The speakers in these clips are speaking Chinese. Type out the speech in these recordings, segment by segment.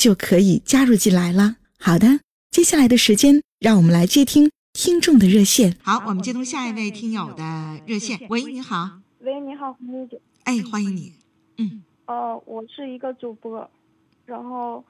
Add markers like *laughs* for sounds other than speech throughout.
就可以加入进来了。好的，接下来的时间，让我们来接听听众的热线。好，我们接通下一位听友的热线。喂，你好。喂，你好，红丽姐。哎，欢迎你。嗯。呃，我是一个主播，然后。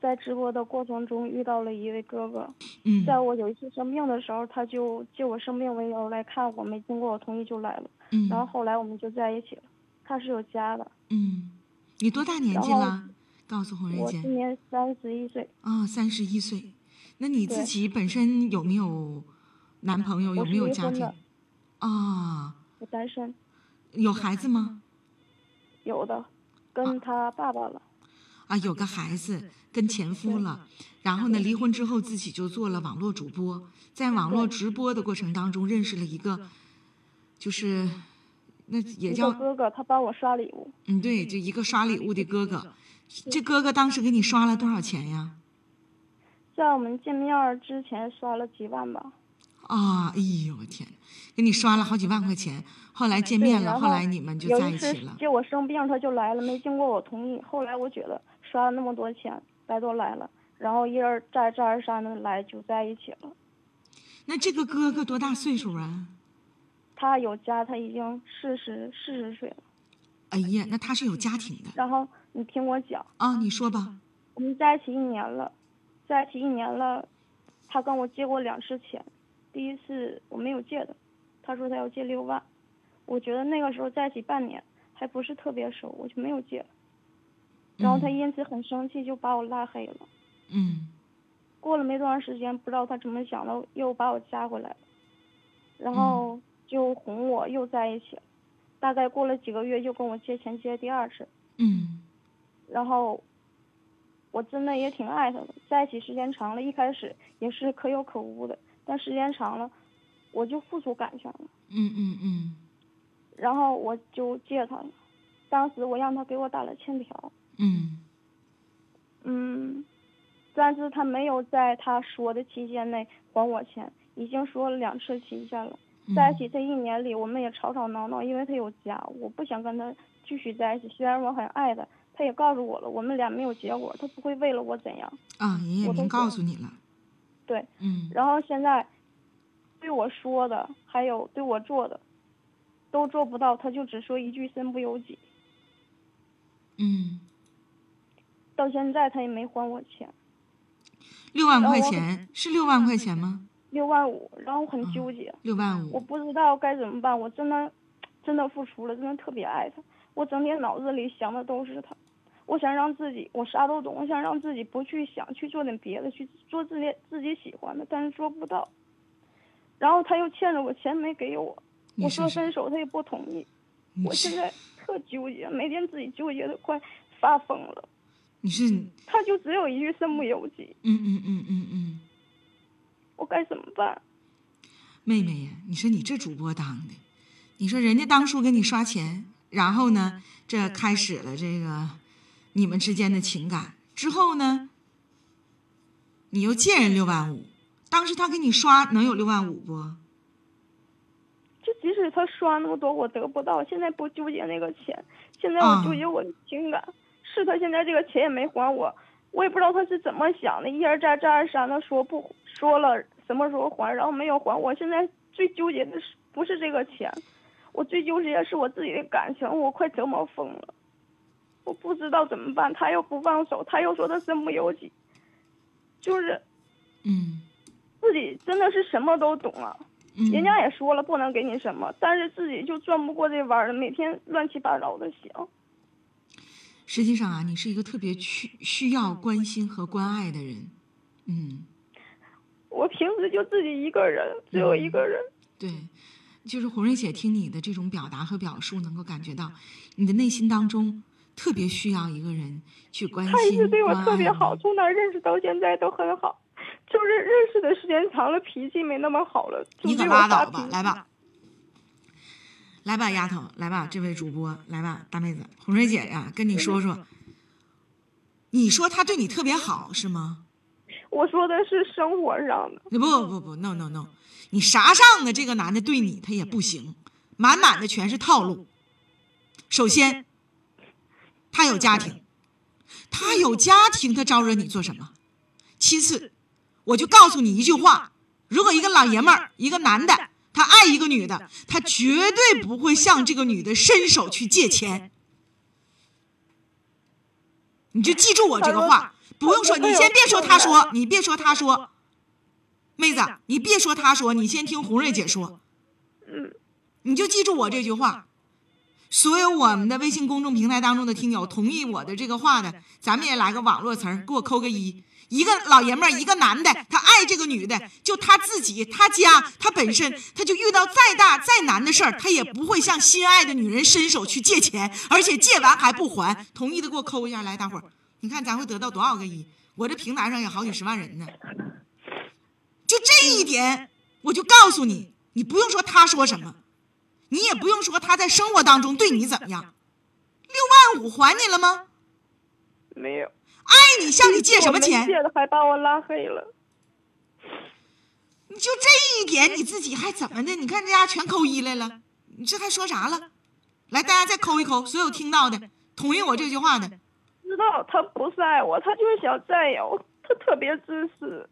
在直播的过程中遇到了一位哥哥，嗯，在我有一次生病的时候，他就借我生病为由来看我，没经过我同意就来了，嗯，然后后来我们就在一起了。他是有家的，嗯，你多大年纪了？告诉洪瑞姐。我今年三十一岁。啊，三十一岁，那你自己本身有没有男朋友？有没有家庭？啊。我单身。有孩子吗？有的，跟他爸爸了。啊，有个孩子跟前夫了，然后呢，离婚之后自己就做了网络主播，在网络直播的过程当中认识了一个，就是那也叫哥哥，他帮我刷礼物。嗯，对，就一个刷礼物的哥哥，这哥哥当时给你刷了多少钱呀？在我们见面之前刷了几万吧。啊，哎呦我天，给你刷了好几万块钱，后来见面了，后来你们就在一起了。借我生病他就来了，没经过我同意，后来我觉得。刷了那么多钱，白都来了，然后一而再再而三的来，就在一起了。那这个哥哥多大岁数啊？他有家，他已经四十四十岁了。哎呀，那他是有家庭的。然后你听我讲啊，你说吧。我们在一起一年了，在一起一年了，他跟我借过两次钱，第一次我没有借的，他说他要借六万，我觉得那个时候在一起半年还不是特别熟，我就没有借。然后他因此很生气，就把我拉黑了。嗯。过了没多长时间，不知道他怎么想的，又把我加回来了。然后就哄我，又在一起了。大概过了几个月，又跟我借钱，借第二次。嗯。然后，我真的也挺爱他的，在一起时间长了，一开始也是可有可无的，但时间长了，我就付出感情了。嗯嗯嗯。然后我就借他了，当时我让他给我打了欠条。嗯，嗯，但是他没有在他说的期限内还我钱，已经说了两次期限了。在一起这一年里，我们也吵吵闹闹，因为他有家，我不想跟他继续在一起。虽然我很爱他，他也告诉我了，我们俩没有结果，他不会为了我怎样。啊，人也经告诉你了。对，嗯。然后现在，对我说的，还有对我做的，都做不到，他就只说一句“身不由己”。嗯。到现在他也没还我钱，六万块钱是六万块钱吗？六万五，然后我很纠结。六万五，我不知道该怎么办。我真的，真的付出了，真的特别爱他。我整天脑子里想的都是他。我想让自己，我啥都懂，我想让自己不去想，去做点别的，去做自己自己喜欢的，但是做不到。然后他又欠着我钱没给我，我说分手他也不同意。我现在特纠结，每天自己纠结的快发疯了。你是，他就只有一句身不由己。嗯嗯嗯嗯嗯，我该怎么办？妹妹呀，你说你这主播当的，你说人家当初给你刷钱，然后呢，这开始了这个你们之间的情感，之后呢，你又借人六万五，当时他给你刷能有六万五不？就即使他刷那么多，我得不到，现在不纠结那个钱，现在我纠结我的情感。是他现在这个钱也没还我，我也不知道他是怎么想的，一而再再而三的说不说了什么时候还，然后没有还。我现在最纠结的是不是这个钱，我最纠结的是我自己的感情，我快折磨疯了，我不知道怎么办。他又不放手，他又说他身不由己，就是嗯自己真的是什么都懂了。嗯，人家也说了不能给你什么，但是自己就转不过这弯儿，每天乱七八糟的想。实际上啊，你是一个特别需需要关心和关爱的人。嗯，我平时就自己一个人，只有一个人。对，就是红瑞姐听你的这种表达和表述，能够感觉到你的内心当中特别需要一个人去关心。他一直对我特别好，从那认识到现在都很好。就是认识的时间长了，脾气没那么好了。你可拉倒吧，来吧，来吧，丫头，来吧，这位主播，来吧，大妹子，红瑞姐呀，跟你说说，你说他对你特别好是吗？我说的是生活上的，不不不不，no no no，你啥上的这个男的对你他也不行，满满的全是套路。首先，他有家庭，他有家庭，他招惹你做什么？其次，我就告诉你一句话：如果一个老爷们儿，一个男的，他爱一个女的，他绝对不会向这个女的伸手去借钱。你就记住我这个话，不用说，你先别说他说，你别说他说，妹子，你别说他说，你先听红瑞姐说，嗯，你就记住我这句话。所有我们的微信公众平台当中的听友同意我的这个话的，咱们也来个网络词儿，给我扣个一。一个老爷们儿，一个男的，他爱这个女的，就他自己，他家，他本身，他就遇到再大再难的事儿，他也不会向心爱的女人伸手去借钱，而且借完还不还。同意的给我扣一下，来，大伙儿，你看咱会得到多少个一？我这平台上有好几十万人呢。就这一点，我就告诉你，你不用说他说什么，你也不用说他在生活当中对你怎么样。六万五还你了吗？没有。爱你向你借什么钱？借了还把我拉黑了。你就这一点你自己还怎么的？你看这家全扣一来了，你这还说啥了？来，大家再扣一扣，所有听到的同意我这句话的，知道他不是爱我，他就是想占有，他特别自私。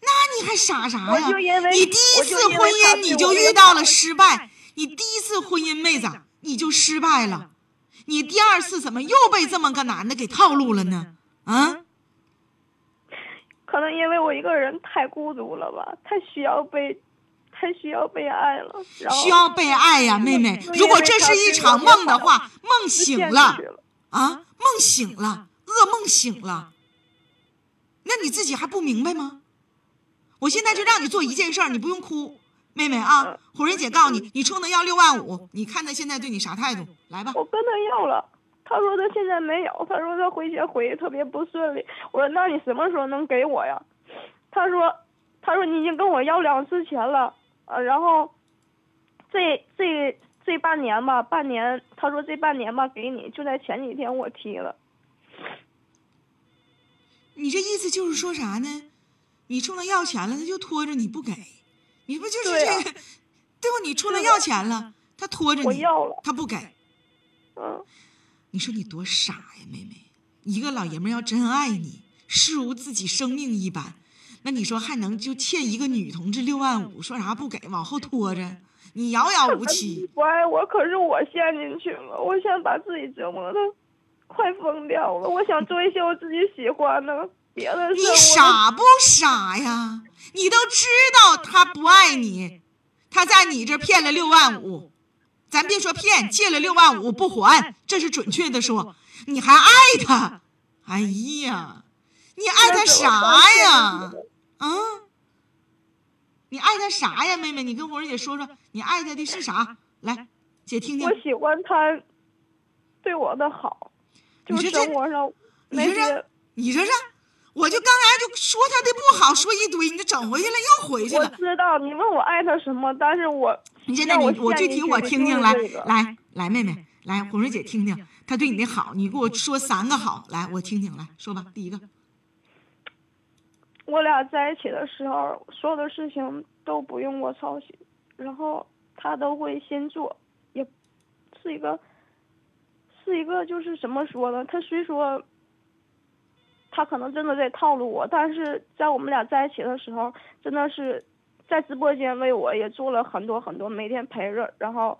那你还傻啥呀？你第一次婚姻你就遇到了失败，你第一次婚姻妹子你就失败了，你第二次怎么又被这么个男的给套路了呢？啊？可能因为我一个人太孤独了吧，太需要被，太需要被爱了。然后需要被爱呀，妹妹如果这是一场梦的话，梦醒了。啊，梦醒了，噩梦醒了，那你自己还不明白吗？我现在就让你做一件事儿，你不用哭，妹妹啊。火人姐告诉你，你冲他要六万五，你看他现在对你啥态度？来吧，我跟他要了，他说他现在没有，他说他回学回特别不顺利。我说那你什么时候能给我呀？他说，他说你已经跟我要两次钱了，呃，然后这这这半年吧，半年，他说这半年吧给你，就在前几天我提了。你这意思就是说啥呢？你冲他要钱了，他就拖着你不给，你不就是这个，对不？你冲他要钱了，他拖着你，我要了，他不给。嗯，你说你多傻呀，妹妹！一个老爷们要真爱你，视如自己生命一般，那你说还能就欠一个女同志六万五，说啥不给，往后拖着，你遥遥无期。*laughs* 不爱我，可是我陷进去了，我想把自己折磨的快疯掉了，我想做一些我自己喜欢的别的事。你傻不傻呀？你都知道他不爱你，他在你这骗了六万五，咱别说骗，借了六万五不还，这是准确的说，你还爱他？哎呀，你爱他啥呀？啊？你爱他啥呀，妹妹？你跟红人姐说说，你爱他的是啥？来，姐听听我。喜欢他对我的好，就你说这生活上那你说这。，你说这，我就刚才就说他的不好，说一堆，你就整回去了，又回去了我。知道你问我爱他什么，但是我你现在我你我具体我听听来来来，妹妹来，红瑞姐听听，他对你的好，你给我说三个好，来我听听，来说吧，第一个，我俩在一起的时候，所有的事情都不用我操心，然后他都会先做，也是一个是一个就是怎么说呢？他虽说他可能真的在套路我，但是在我们俩在一起的时候，真的是在直播间为我也做了很多很多，每天陪着，然后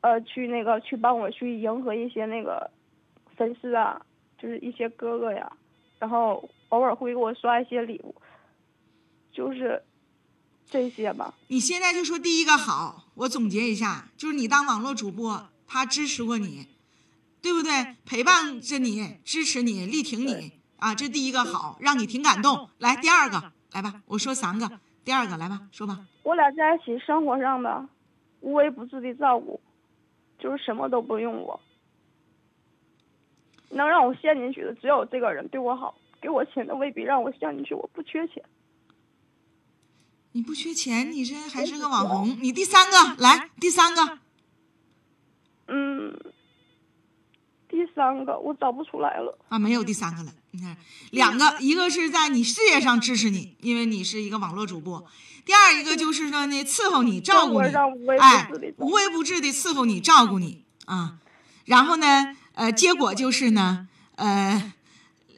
呃去那个去帮我去迎合一些那个粉丝啊，就是一些哥哥呀。然后偶尔会给我刷一些礼物，就是这些吧。你现在就说第一个好，我总结一下，就是你当网络主播，他支持过你，对不对？陪伴着你，支持你，力挺你啊，这第一个好，让你挺感动。来，第二个，来吧，我说三个，第二个来吧，说吧。我俩在一起生活上的无微不至的照顾，就是什么都不用我，能让我陷进去的只有这个人对我好，给我钱的未必让我陷进去，我不缺钱。你不缺钱，你这还是个网红。你第三个来，第三个，嗯，第三个我找不出来了。啊，没有第三个了。你看，两个，一个是在你事业上支持你，因为你是一个网络主播；第二一个就是说呢，伺候你、照顾你，哎，无微不至的伺候你、照顾你啊。然后呢，呃，结果就是呢，呃，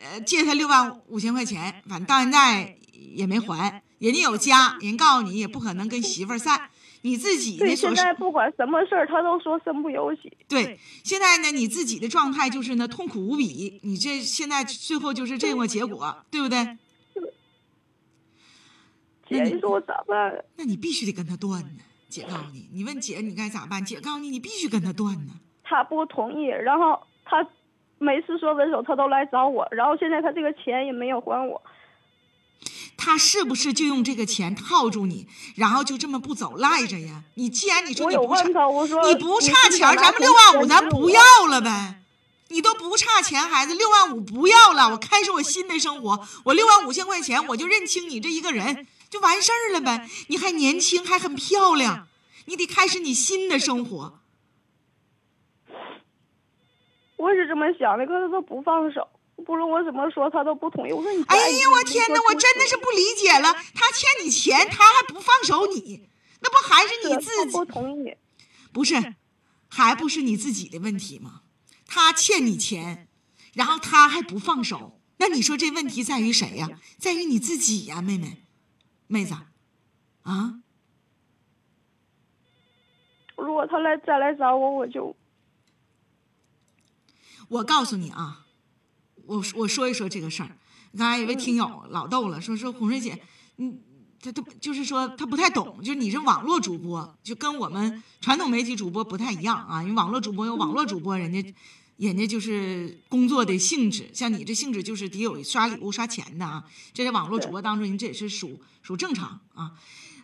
呃，借他六万五千块钱，反正到现在也没还。人家有家，人告诉你也不可能跟媳妇儿散。你自己对现在不管什么事儿，他都说身不由己。对，现在呢，你自己的状态就是呢，痛苦无比。你这现在最后就是这个结果，对不对？姐，你说我咋办？那你必须得跟他断呢。姐告诉你，你问姐你该咋办？姐告诉你，你必须跟他断呢。他不同意，然后他每次说分手，他都来找我，然后现在他这个钱也没有还我。他是不是就用这个钱套住你，然后就这么不走赖着呀？你既然你说你不差，你不差钱，咱们六万五咱不要了呗。你都不差钱，孩子，六万五不要了，我开始我新的生活，我六万五千块钱我就认清你这一个人就完事儿了呗。你还年轻，还很漂亮，你得开始你新的生活。我是这么想的，可是他不放手。不论我怎么说，他都不同意。我说你，哎呀，我天哪，我真的是不理解了。他欠你钱，他还不放手你，那不还是你自己不同意？不是，还不是你自己的问题吗？他欠你钱，然后他还不放手，那你说这问题在于谁呀？在于你自己呀，妹妹，妹子，啊？如果他来再来找我，我就……我告诉你啊。我我说一说这个事儿，刚才一位听友老逗了，说说红水姐，嗯，他他就是说他不太懂，就是你是网络主播，就跟我们传统媒体主播不太一样啊。因为网络主播有网络主播，人家人家就是工作的性质，像你这性质就是得有刷礼物刷钱的啊。这在网络主播当中，你这也是属属正常啊。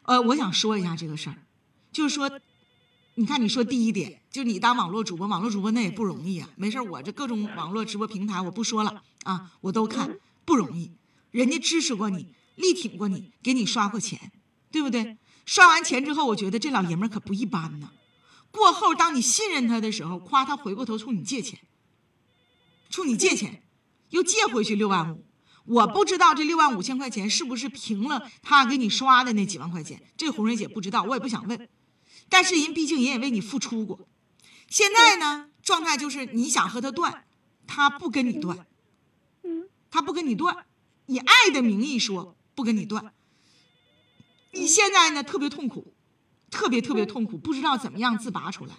呃，我想说一下这个事儿，就是说。你看，你说第一点，就你当网络主播，网络主播那也不容易啊。没事我这各种网络直播平台我不说了啊，我都看，不容易。人家支持过你，力挺过你，给你刷过钱，对不对？刷完钱之后，我觉得这老爷们可不一般呢。过后，当你信任他的时候，夸他回过头冲你借钱，冲你借钱，又借回去六万五。我不知道这六万五千块钱是不是平了他给你刷的那几万块钱，这红蕊姐不知道，我也不想问。但是人毕竟人也为你付出过，现在呢状态就是你想和他断，他不跟你断，他不跟你断，以爱的名义说不跟你断。你现在呢特别痛苦，特别特别痛苦，不知道怎么样自拔出来。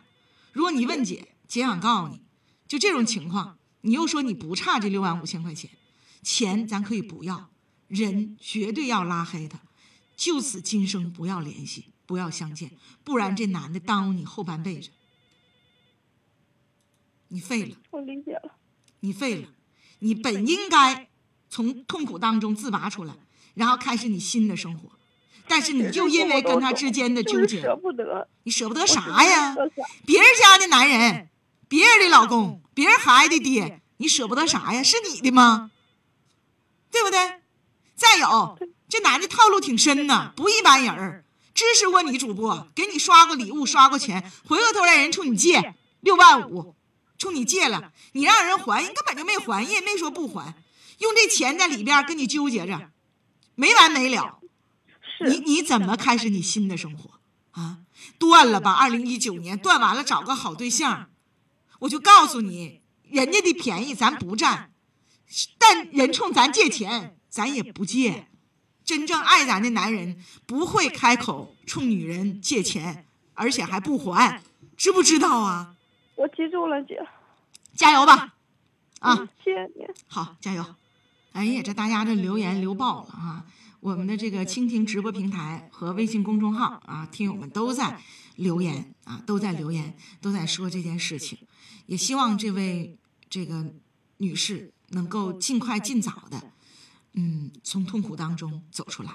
如果你问姐，姐想告诉你，就这种情况，你又说你不差这六万五千块钱，钱咱可以不要，人绝对要拉黑他，就此今生不要联系。不要相见，不然这男的耽误你后半辈子，你废了。我理解了。你废了，你本应该从痛苦当中自拔出来，然后开始你新的生活，但是 *laughs* 你就因为跟他之间的纠结，舍不得。你舍不得啥呀？别人家的男人，别人的老公，别人孩子的爹，你舍不得啥呀？是你的吗？对不对？再有，这男的套路挺深呐，不一般人儿。支持过你主播，给你刷过礼物，刷过钱，回过头来人冲你借六万五，冲你借了，你让人还，人根本就没还，人也没说不还，用这钱在里边跟你纠结着，没完没了。你你怎么开始你新的生活啊？断了吧，二零一九年断完了，找个好对象。我就告诉你，人家的便宜咱不占，但人冲咱借钱，咱也不借。真正爱咱的男人不会开口冲女人借钱，而且还不还，知不知道啊？我记住了，姐。加油吧！啊，谢谢你。好，加油。哎呀，这大家这留言留爆了啊！我们的这个蜻蜓直播平台和微信公众号啊，听友们都在留言啊，都在留言，都在说这件事情。也希望这位这个女士能够尽快尽早的，嗯，从痛苦当中走出来。